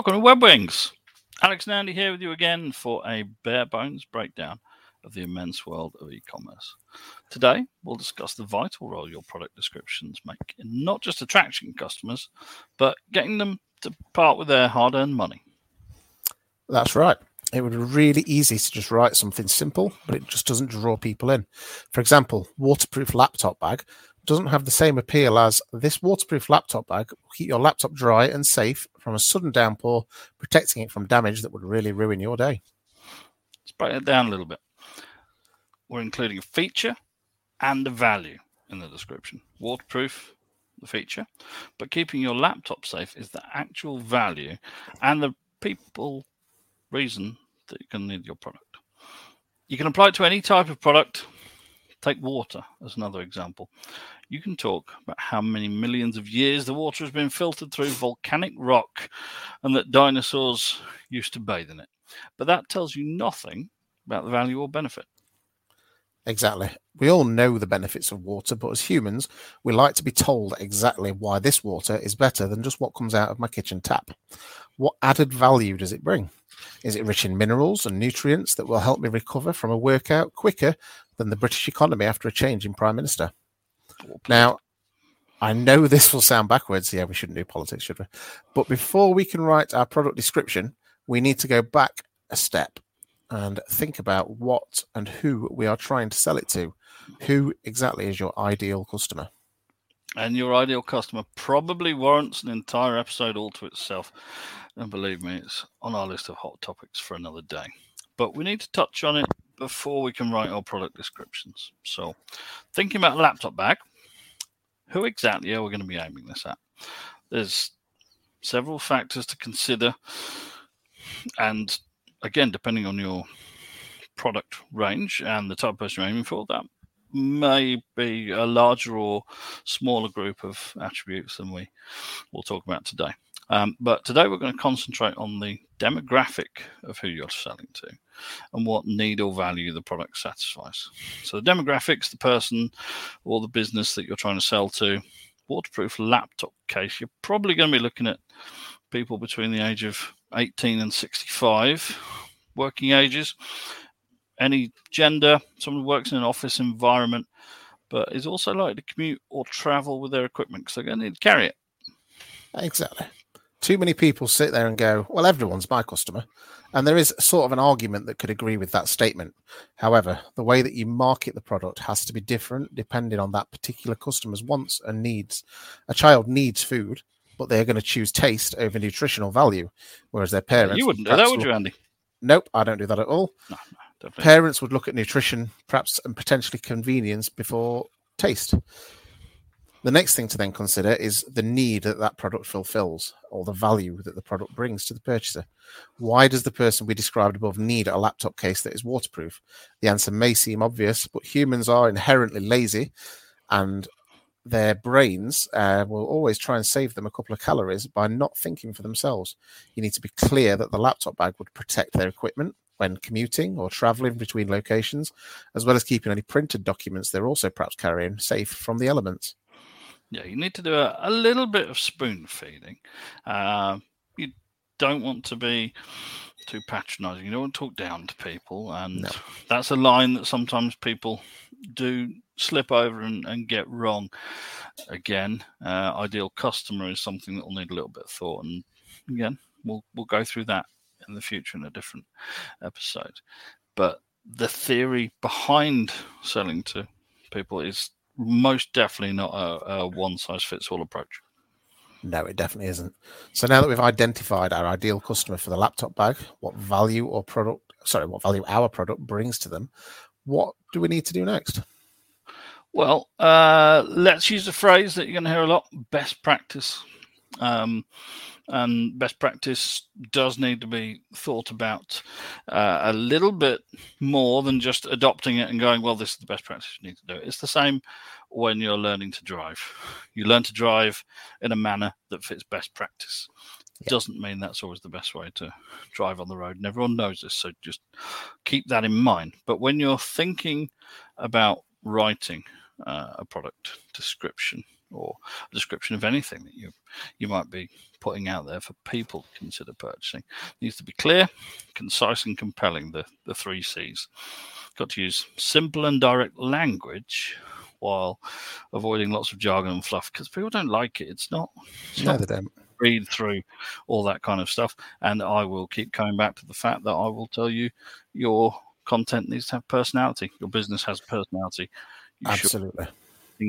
Welcome to WebWings. Alex and Andy here with you again for a bare bones breakdown of the immense world of e commerce. Today, we'll discuss the vital role your product descriptions make in not just attracting customers, but getting them to part with their hard earned money. That's right. It would be really easy to just write something simple, but it just doesn't draw people in. For example, waterproof laptop bag doesn't have the same appeal as this waterproof laptop bag will keep your laptop dry and safe from a sudden downpour, protecting it from damage that would really ruin your day. Let's break it down a little bit. We're including a feature and a value in the description. Waterproof, the feature, but keeping your laptop safe is the actual value and the people reason that you can need your product. You can apply it to any type of product. Take water as another example. You can talk about how many millions of years the water has been filtered through volcanic rock and that dinosaurs used to bathe in it. But that tells you nothing about the value or benefit. Exactly. We all know the benefits of water, but as humans, we like to be told exactly why this water is better than just what comes out of my kitchen tap. What added value does it bring? Is it rich in minerals and nutrients that will help me recover from a workout quicker than the British economy after a change in Prime Minister? Now, I know this will sound backwards. Yeah, we shouldn't do politics, should we? But before we can write our product description, we need to go back a step and think about what and who we are trying to sell it to. Who exactly is your ideal customer? And your ideal customer probably warrants an entire episode all to itself. And believe me, it's on our list of hot topics for another day. But we need to touch on it before we can write our product descriptions. So, thinking about a laptop bag, who exactly are we going to be aiming this at? There's several factors to consider. And again, depending on your product range and the type of person you're aiming for, that may be a larger or smaller group of attributes than we will talk about today. Um, but today we're going to concentrate on the demographic of who you're selling to and what need or value the product satisfies. So the demographics, the person or the business that you're trying to sell to, waterproof laptop case, you're probably going to be looking at people between the age of 18 and 65, working ages, any gender, someone who works in an office environment, but is also likely to commute or travel with their equipment because they're going to need to carry it. Exactly too many people sit there and go, well, everyone's my customer. And there is sort of an argument that could agree with that statement. However, the way that you market the product has to be different depending on that particular customer's wants and needs. A child needs food, but they're going to choose taste over nutritional value, whereas their parents. You wouldn't do that, would you, Andy? Nope, I don't do that at all. No, no, parents would look at nutrition, perhaps, and potentially convenience before taste. The next thing to then consider is the need that that product fulfills or the value that the product brings to the purchaser. Why does the person we described above need a laptop case that is waterproof? The answer may seem obvious, but humans are inherently lazy and their brains uh, will always try and save them a couple of calories by not thinking for themselves. You need to be clear that the laptop bag would protect their equipment when commuting or traveling between locations, as well as keeping any printed documents they're also perhaps carrying safe from the elements. Yeah, you need to do a, a little bit of spoon feeding. Uh, you don't want to be too patronizing. You don't want to talk down to people. And no. that's a line that sometimes people do slip over and, and get wrong. Again, uh, ideal customer is something that will need a little bit of thought. And again, we'll, we'll go through that in the future in a different episode. But the theory behind selling to people is most definitely not a, a one size fits all approach. No, it definitely isn't. So now that we've identified our ideal customer for the laptop bag, what value or product, sorry, what value our product brings to them, what do we need to do next? Well, uh, let's use a phrase that you're going to hear a lot best practice. Um, and best practice does need to be thought about uh, a little bit more than just adopting it and going, well, this is the best practice you need to do. It's the same when you're learning to drive. You learn to drive in a manner that fits best practice. It doesn't mean that's always the best way to drive on the road, and everyone knows this, so just keep that in mind. But when you're thinking about writing uh, a product description, or a description of anything that you you might be putting out there for people to consider purchasing. It needs to be clear, concise, and compelling. The the three C's. Got to use simple and direct language while avoiding lots of jargon and fluff because people don't like it. It's not. It's no, not they don't. Read through all that kind of stuff, and I will keep coming back to the fact that I will tell you your content needs to have personality. Your business has personality. You Absolutely.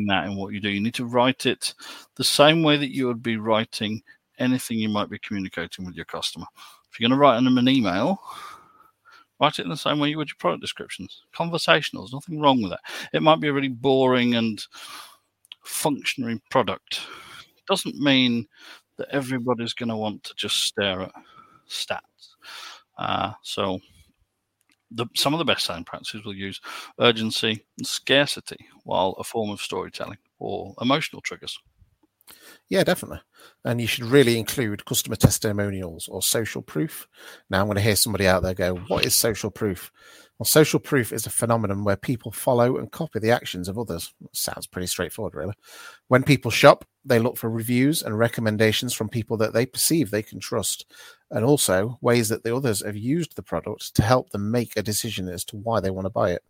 That in what you do, you need to write it the same way that you would be writing anything you might be communicating with your customer. If you're going to write them an email, write it in the same way you would your product descriptions. Conversational, there's nothing wrong with that. It might be a really boring and functionary product. It doesn't mean that everybody's going to want to just stare at stats. Uh, so, the, some of the best selling practices will use urgency and scarcity while a form of storytelling or emotional triggers. Yeah, definitely. And you should really include customer testimonials or social proof. Now, I'm going to hear somebody out there go, What is social proof? Well, social proof is a phenomenon where people follow and copy the actions of others. Sounds pretty straightforward, really. When people shop, they look for reviews and recommendations from people that they perceive they can trust, and also ways that the others have used the product to help them make a decision as to why they want to buy it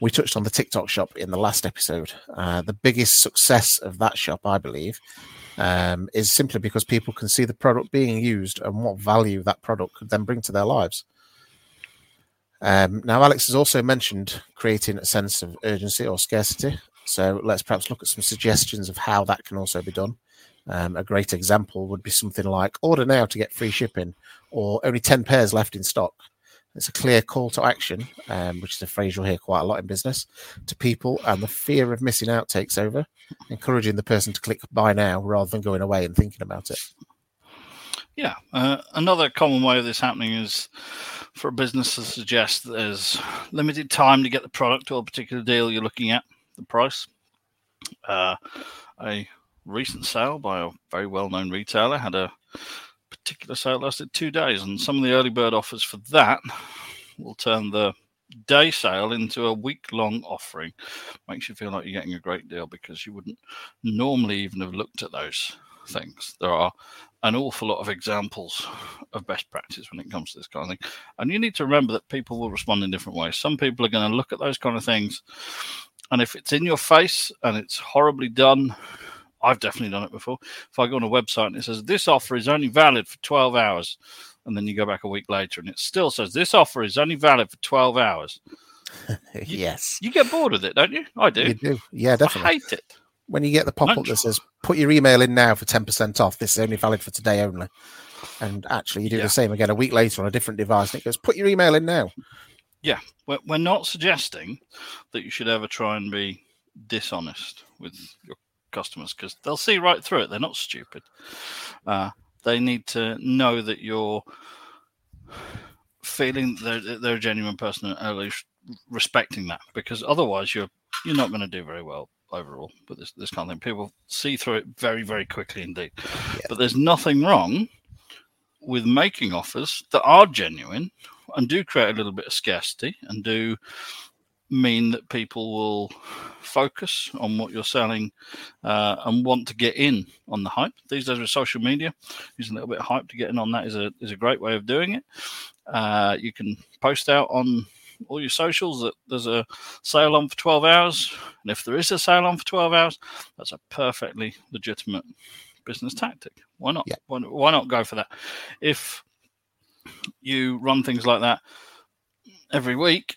we touched on the TikTok shop in the last episode. Uh, the biggest success of that shop, I believe, um, is simply because people can see the product being used and what value that product could then bring to their lives. Um, now, Alex has also mentioned creating a sense of urgency or scarcity. So let's perhaps look at some suggestions of how that can also be done. Um, a great example would be something like order now to get free shipping, or only 10 pairs left in stock. It's a clear call to action, um, which is a phrase you'll hear quite a lot in business, to people, and the fear of missing out takes over, encouraging the person to click buy now rather than going away and thinking about it. Yeah, uh, another common way of this happening is for a business to suggest there's limited time to get the product or a particular deal you're looking at, the price. Uh, a recent sale by a very well-known retailer had a particular sale lasted two days, and some of the early bird offers for that will turn the day sale into a week long offering. Makes you feel like you're getting a great deal because you wouldn't normally even have looked at those things. There are an awful lot of examples of best practice when it comes to this kind of thing. And you need to remember that people will respond in different ways. Some people are going to look at those kind of things, and if it's in your face and it's horribly done, I've definitely done it before. If I go on a website and it says this offer is only valid for 12 hours, and then you go back a week later and it still says this offer is only valid for 12 hours. You, yes. You get bored with it, don't you? I do. You do. Yeah, definitely. I hate it. When you get the pop up that says put your email in now for 10% off, this is only valid for today only. And actually, you do yeah. the same again a week later on a different device, and it goes, put your email in now. Yeah, we're, we're not suggesting that you should ever try and be dishonest with your customers because they'll see right through it. They're not stupid. Uh, they need to know that you're feeling they're, they're a genuine person and at least respecting that because otherwise you're you're not going to do very well overall with this this kind of thing. People see through it very very quickly indeed. Yeah. But there's nothing wrong with making offers that are genuine and do create a little bit of scarcity and do mean that people will focus on what you're selling uh, and want to get in on the hype. These days with social media, using a little bit of hype to get in on that is a is a great way of doing it. Uh, you can post out on all your socials that there's a sale on for 12 hours, and if there is a sale on for 12 hours, that's a perfectly legitimate business tactic. Why not? Yeah. Why, why not go for that? If you run things like that every week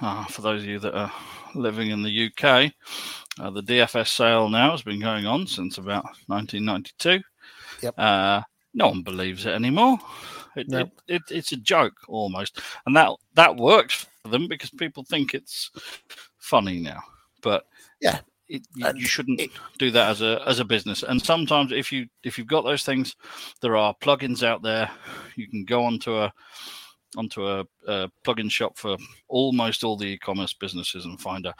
uh, for those of you that are living in the UK, uh, the DFS sale now has been going on since about 1992. Yep. Uh, no one believes it anymore. It, nope. it, it, it's a joke almost, and that that works for them because people think it's funny now. But yeah, it, you, you, shouldn't do that as a as a business. And sometimes, if you if you've got those things, there are plugins out there. You can go onto a onto a, a plugin shop for almost all the e-commerce businesses and find out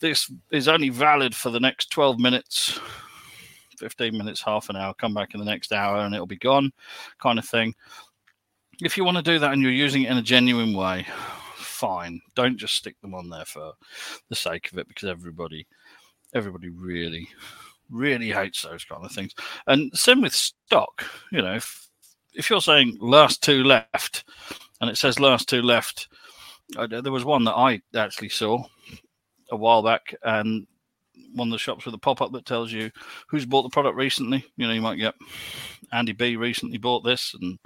this is only valid for the next 12 minutes 15 minutes half an hour come back in the next hour and it'll be gone kind of thing if you want to do that and you're using it in a genuine way fine don't just stick them on there for the sake of it because everybody everybody really really hates those kind of things. And same with stock. You know, if if you're saying last two left, and it says last two left, uh, there was one that I actually saw a while back, and one of the shops with a pop up that tells you who's bought the product recently. You know, you might get Andy B recently bought this and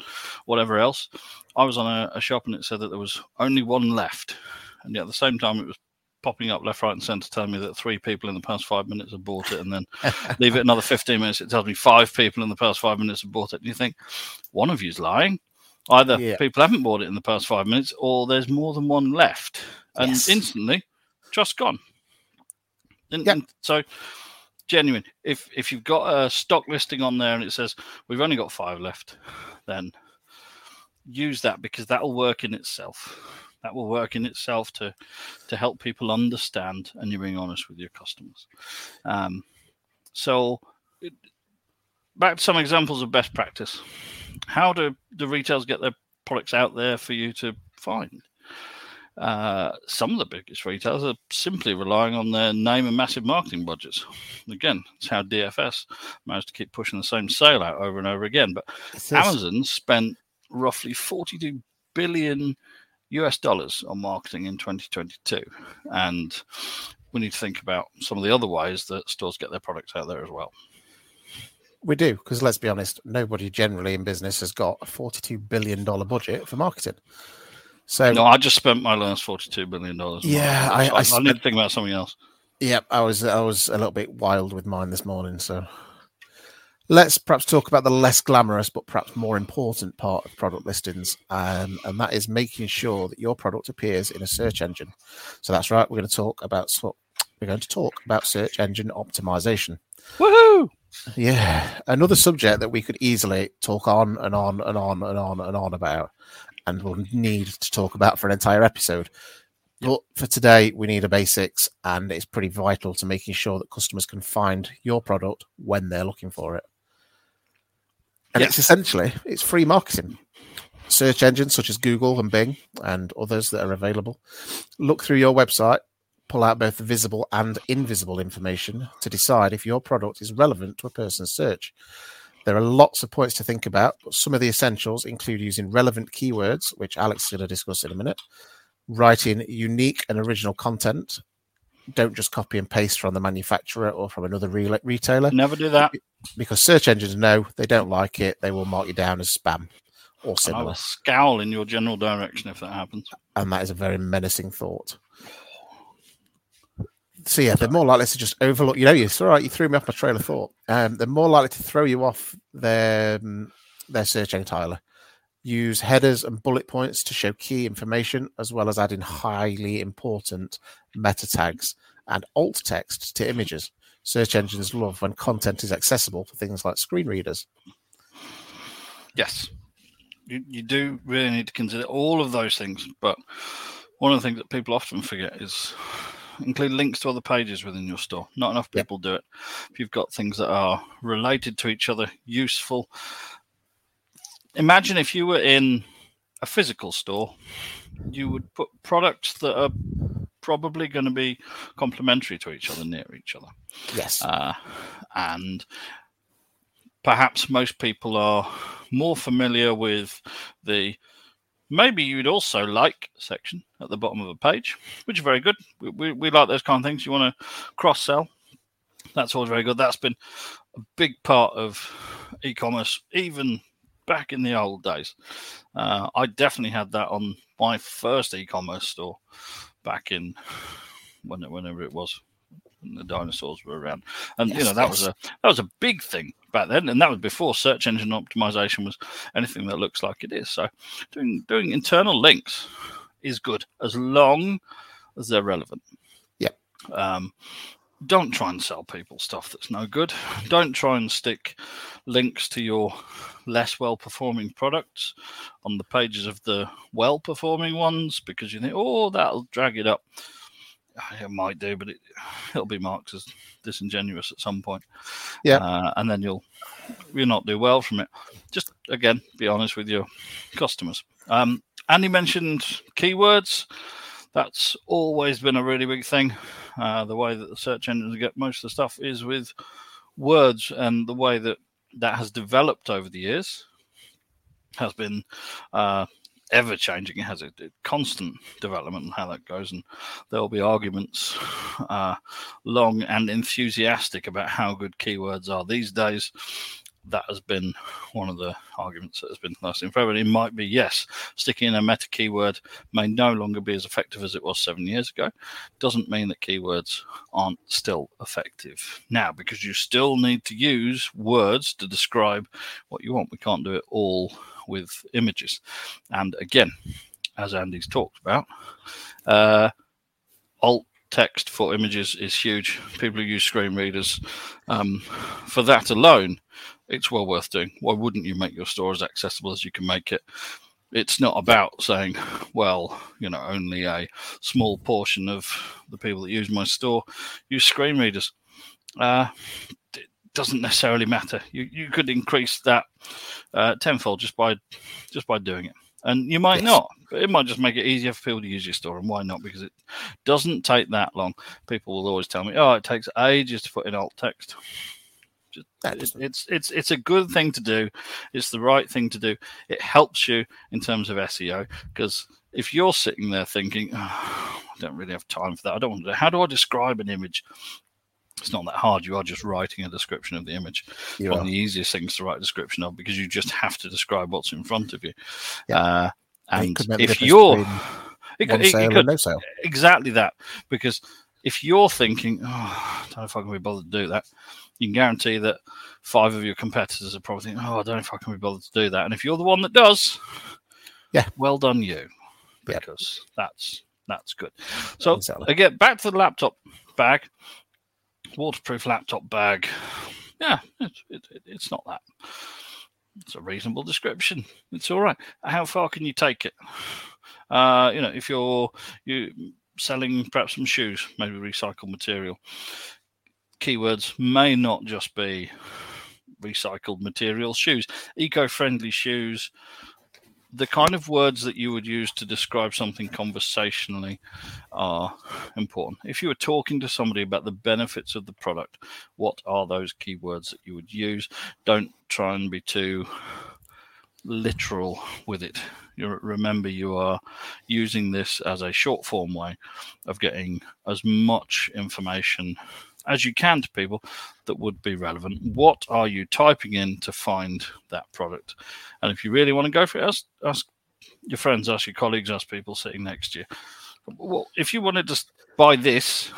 whatever else. I was on a, a shop and it said that there was only one left, and yet at the same time it was popping up left, right, and centre telling me that three people in the past five minutes have bought it, and then leave it another 15 minutes, it tells me five people in the past five minutes have bought it. And you think, one of you's lying. Either yeah. people haven't bought it in the past five minutes, or there's more than one left. And yes. instantly, just gone. And, yep. and so, genuine. If if you've got a stock listing on there and it says we've only got five left, then use that because that'll work in itself that will work in itself to to help people understand and you're being honest with your customers um, so back to some examples of best practice how do the retailers get their products out there for you to find uh, some of the biggest retailers are simply relying on their name and massive marketing budgets. Again, it's how DFS managed to keep pushing the same sale out over and over again. But Amazon spent roughly 42 billion US dollars on marketing in 2022. And we need to think about some of the other ways that stores get their products out there as well. We do, because let's be honest, nobody generally in business has got a $42 billion budget for marketing. So no, I just spent my last $42 billion. Yeah, I, I, I, I need to think about something else. Yeah, I was I was a little bit wild with mine this morning, so let's perhaps talk about the less glamorous but perhaps more important part of product listings um, and that is making sure that your product appears in a search engine so that's right we're going to talk about we're going to talk about search engine optimization Woohoo! Yeah another subject that we could easily talk on and on and on and on and on about and we'll need to talk about for an entire episode but for today, we need a basics, and it's pretty vital to making sure that customers can find your product when they're looking for it. And it's essentially it's free marketing. Search engines such as Google and Bing and others that are available. Look through your website, pull out both visible and invisible information to decide if your product is relevant to a person's search. There are lots of points to think about, but some of the essentials include using relevant keywords, which Alex is going to discuss in a minute, writing unique and original content. Don't just copy and paste from the manufacturer or from another re- retailer. Never do that because search engines know they don't like it. They will mark you down as spam or similar. I will scowl in your general direction if that happens. And that is a very menacing thought. So yeah, they're more likely to just overlook. You know, you all right. You threw me off my trail of thought. Um, they're more likely to throw you off their um, their search tiler. Use headers and bullet points to show key information, as well as adding highly important meta tags and alt text to images search engines love when content is accessible for things like screen readers. Yes, you, you do really need to consider all of those things. But one of the things that people often forget is include links to other pages within your store. Not enough people do it. If you've got things that are related to each other, useful. Imagine if you were in a physical store, you would put products that are probably going to be complementary to each other near each other. Yes. Uh, and perhaps most people are more familiar with the maybe you'd also like section at the bottom of a page, which is very good. We, we, we like those kind of things. You want to cross sell. That's always very good. That's been a big part of e commerce, even back in the old days. Uh, I definitely had that on my first e commerce store back in when, whenever it was the dinosaurs were around. And yes, you know that yes. was a that was a big thing back then, and that was before search engine optimization was anything that looks like it is. So doing doing internal links is good as long as they're relevant. Yeah. Um, don't try and sell people stuff that's no good. Don't try and stick links to your less well performing products on the pages of the well performing ones because you think, oh, that'll drag it up. It might do, but it, it'll be marked as disingenuous at some point. Yeah. Uh, and then you'll you'll not do well from it. Just again, be honest with your customers. Um, Andy mentioned keywords. That's always been a really big thing. Uh, the way that the search engines get most of the stuff is with words and the way that that has developed over the years has been uh, ever changing. It has a, a, constant development and how that goes, and there will be arguments, uh, long and enthusiastic, about how good keywords are these days that has been one of the arguments that has been lasting forever. It might be yes, sticking in a meta keyword may no longer be as effective as it was seven years ago. Doesn't mean that keywords aren't still effective now because you still need to use words to describe what you want. We can't do it all with images. And again, as Andy's talked about, uh, alt text for images is huge. People who use screen readers, um, for that alone, it's well worth doing. Why wouldn't you make your store as accessible as you can make it? It's not about saying, well, you know, only a small portion of the people that use my store use screen readers. Uh, it doesn't necessarily matter. You you could increase that uh, tenfold just by just by doing it and you might yes. not. But it might just make it easier for people to use your store, and why not? Because it doesn't take that long. People will always tell me, "Oh, it takes ages to put in alt text." Just, it's it's it's a good thing to do. It's the right thing to do. It helps you in terms of SEO because if you're sitting there thinking, oh, "I don't really have time for that. I don't want to. How do I describe an image?" It's not that hard. You are just writing a description of the image. You One are. of the easiest things to write a description of because you just have to describe what's in front of you. Yeah. Uh, and if you're it could, it, it could, no sale. exactly that because if you're thinking, oh, I don't know if I can be bothered to do that, you can guarantee that five of your competitors are probably thinking, oh, I don't know if I can be bothered to do that. And if you're the one that does, yeah, well done you, because yeah. that's that's good. So exactly. again, back to the laptop bag waterproof laptop bag. Yeah, it, it, it's not that. It's a reasonable description. It's all right. How far can you take it? Uh, you know, if you're you selling perhaps some shoes, maybe recycled material. Keywords may not just be recycled material shoes, eco-friendly shoes, the kind of words that you would use to describe something conversationally are important. If you were talking to somebody about the benefits of the product, what are those keywords that you would use? Don't try and be too literal with it. You remember you are using this as a short form way of getting as much information as you can to people that would be relevant. What are you typing in to find that product? And if you really want to go for it, ask, ask your friends, ask your colleagues, ask people sitting next to you. Well, if you wanted to buy this,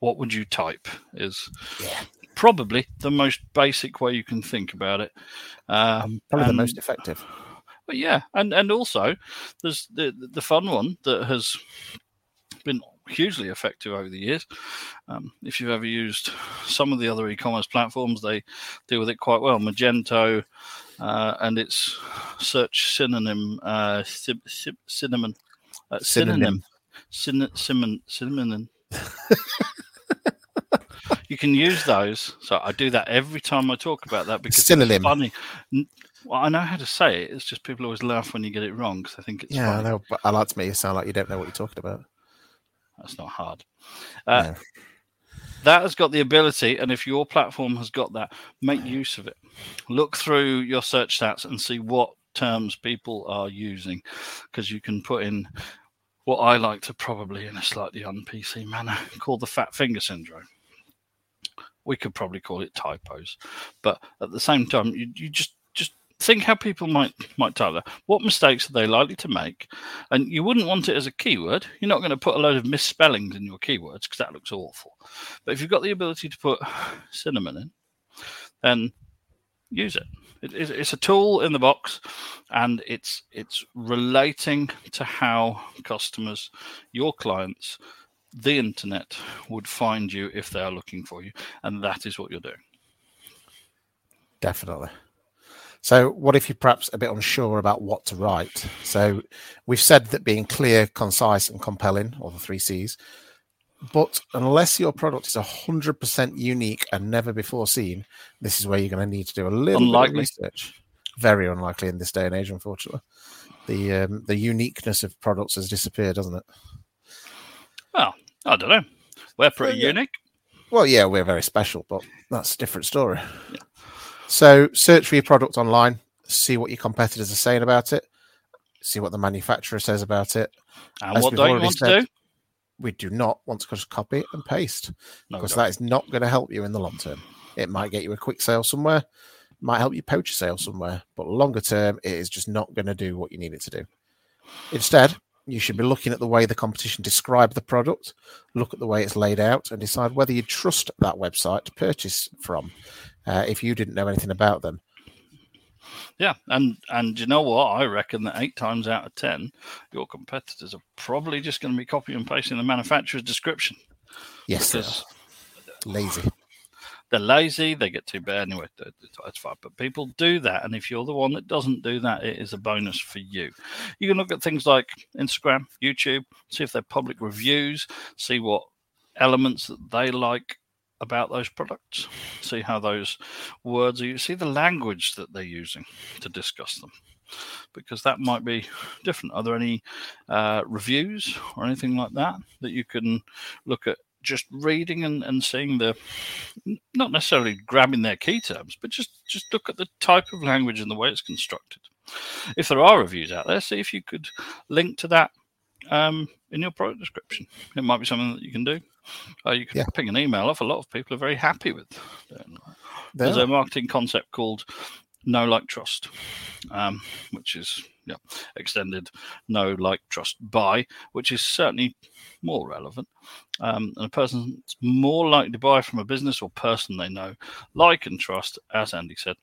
what would you type? Is yeah. probably the most basic way you can think about it. Um, probably and, the most effective. But yeah, and and also there's the the fun one that has been hugely effective over the years. Um, if you've ever used some of the other e-commerce platforms, they deal with it quite well. Magento uh, and its search synonym uh, cinnamon uh, synonym cinnamon cinnamon. you can use those. So I do that every time I talk about that because synonym. it's funny. Well, I know how to say it. It's just people always laugh when you get it wrong because I think it's yeah. Funny. I know, but I like to make you sound like you don't know what you're talking about. That's not hard. Uh, That has got the ability, and if your platform has got that, make use of it. Look through your search stats and see what terms people are using, because you can put in what I like to probably, in a slightly un PC manner, call the fat finger syndrome. We could probably call it typos, but at the same time, you, you just think how people might might type that. What mistakes are they likely to make? And you wouldn't want it as a keyword. You're not going to put a load of misspellings in your keywords because that looks awful. But if you've got the ability to put cinnamon in, then use it. it it's a tool in the box, and it's it's relating to how customers, your clients, the internet would find you if they are looking for you, and that is what you're doing. Definitely. So, what if you're perhaps a bit unsure about what to write? So, we've said that being clear, concise, and compelling, or the three C's. But unless your product is 100% unique and never before seen, this is where you're going to need to do a little unlikely. bit of research. Very unlikely in this day and age, unfortunately. The um, the uniqueness of products has disappeared, doesn't it? Well, I don't know. We're pretty yeah. unique. Well, yeah, we're very special, but that's a different story. Yeah. So search for your product online, see what your competitors are saying about it, see what the manufacturer says about it. And As what don't you want said, to do? We do not want to just copy and paste no, because that is not going to help you in the long term. It might get you a quick sale somewhere, might help you poach a sale somewhere, but longer term, it is just not going to do what you need it to do. Instead, you should be looking at the way the competition describe the product, look at the way it's laid out, and decide whether you trust that website to purchase from uh, if you didn't know anything about them. Yeah, and and you know what? I reckon that eight times out of ten, your competitors are probably just going to be copying and pasting the manufacturer's description. Yes, because lazy they're lazy, they get too bad anyway. It's fine, but people do that, and if you're the one that doesn't do that, it is a bonus for you. You can look at things like Instagram, YouTube, see if they're public reviews, see what elements that they like about those products, see how those words are. You see the language that they're using to discuss them because that might be different. Are there any uh, reviews or anything like that that you can look at just reading and, and seeing the not necessarily grabbing their key terms, but just just look at the type of language and the way it's constructed. If there are reviews out there, see if you could link to that um, in your product description. It might be something that you can do. Uh, you can yeah. ping an email off. A lot of people are very happy with. There's a marketing concept called know like trust, um, which is yeah extended know like trust buy, which is certainly more relevant. Um, and a person's more likely to buy from a business or person they know, like and trust, as Andy said.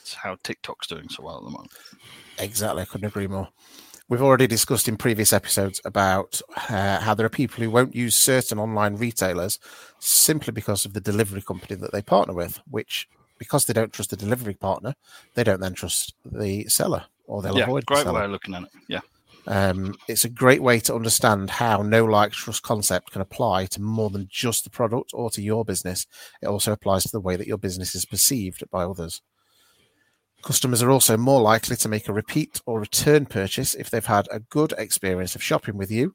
It's how TikTok's doing so well at the moment. Exactly, I couldn't agree more. We've already discussed in previous episodes about uh, how there are people who won't use certain online retailers simply because of the delivery company that they partner with, which because they don't trust the delivery partner, they don't then trust the seller or they'll yeah, avoid. Great way of looking at it. Yeah. Um, it's a great way to understand how know like trust concept can apply to more than just the product or to your business. It also applies to the way that your business is perceived by others. Customers are also more likely to make a repeat or return purchase if they've had a good experience of shopping with you.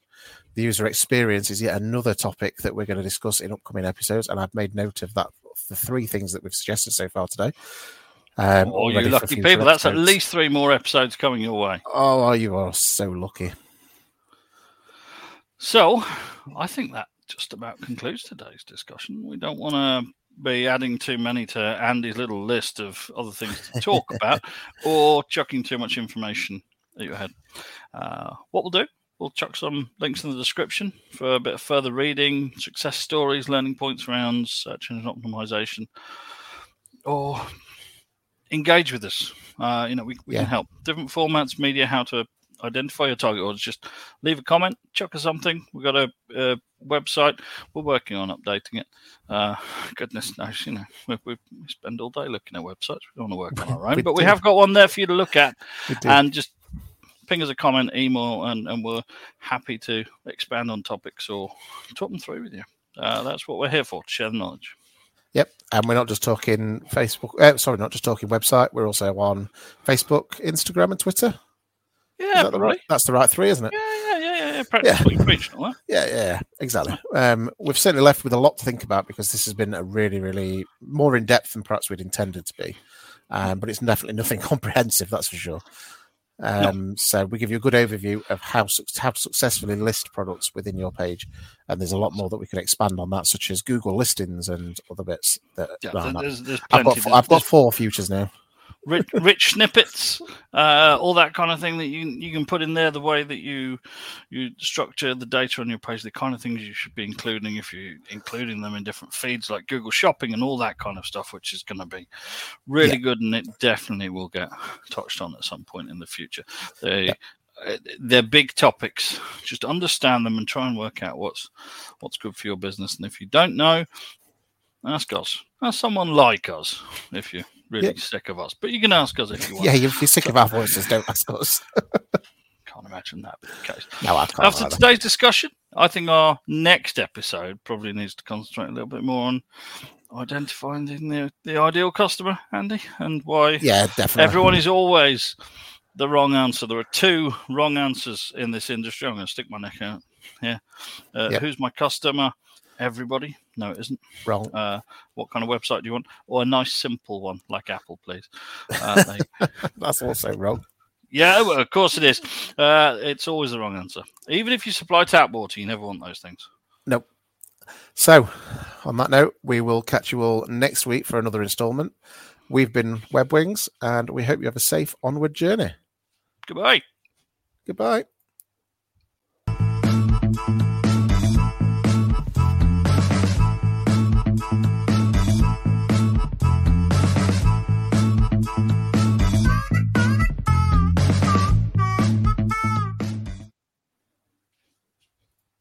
The user experience is yet another topic that we're going to discuss in upcoming episodes, and I've made note of that the three things that we've suggested so far today. Um, oh, you lucky people! That's at least three more episodes coming your way. Oh, you are so lucky. So, I think that just about concludes today's discussion. We don't want to be adding too many to Andy's little list of other things to talk about or chucking too much information at your head. Uh, what we'll do, we'll chuck some links in the description for a bit of further reading, success stories, learning points around search engine optimization, or engage with us. Uh, you know, we, we yeah. can help. Different formats, media, how to identify your target audience. Just leave a comment, chuck us something. We've got a, a website. We're working on updating it. Uh, goodness knows, you know, we, we, spend all day looking at websites. We don't want to work on our own, but do. we have got one there for you to look at and just ping us a comment, email, and, and we're happy to expand on topics or talk them through with you. Uh, that's what we're here for, to share the knowledge. Yep, and we're not just talking Facebook. Uh, sorry, not just talking website. We're also on Facebook, Instagram, and Twitter. Yeah, that right. That's the right three, isn't it? Yeah, yeah, yeah, yeah. Practically yeah. Yeah, yeah, exactly. Um, we've certainly left with a lot to think about because this has been a really, really more in depth than perhaps we'd intended to be. Um, but it's definitely nothing comprehensive, that's for sure. Um, no. So we give you a good overview of how how successfully list products within your page, and there's a lot more that we can expand on that, such as Google listings and other bits. That yeah, there's, there's I've got I've got four futures now rich, rich snippets, uh, all that kind of thing that you you can put in there. The way that you you structure the data on your page, the kind of things you should be including if you're including them in different feeds like Google Shopping and all that kind of stuff, which is going to be really yeah. good, and it definitely will get touched on at some point in the future. They, yeah uh, they're big topics. Just understand them and try and work out what's what's good for your business. And if you don't know, ask us. Ask someone like us if you're really yeah. sick of us. But you can ask us if you want. Yeah, if you're sick of our voices, don't ask us. can't imagine that being the case. No, I can't. After either. today's discussion, I think our next episode probably needs to concentrate a little bit more on identifying the, the ideal customer, Andy, and why yeah, definitely. everyone is always the wrong answer. There are two wrong answers in this industry. I'm going to stick my neck out. Yeah. Uh, yep. Who's my customer? Everybody. No, it isn't. Wrong. Uh, what kind of website do you want? Or a nice simple one like Apple, please. Uh, they... That's also wrong. Yeah, well, of course it is. Uh, it's always the wrong answer. Even if you supply tap water, you never want those things. Nope. So, on that note, we will catch you all next week for another installment. We've been Webwings, and we hope you have a safe onward journey. Goodbye. Goodbye.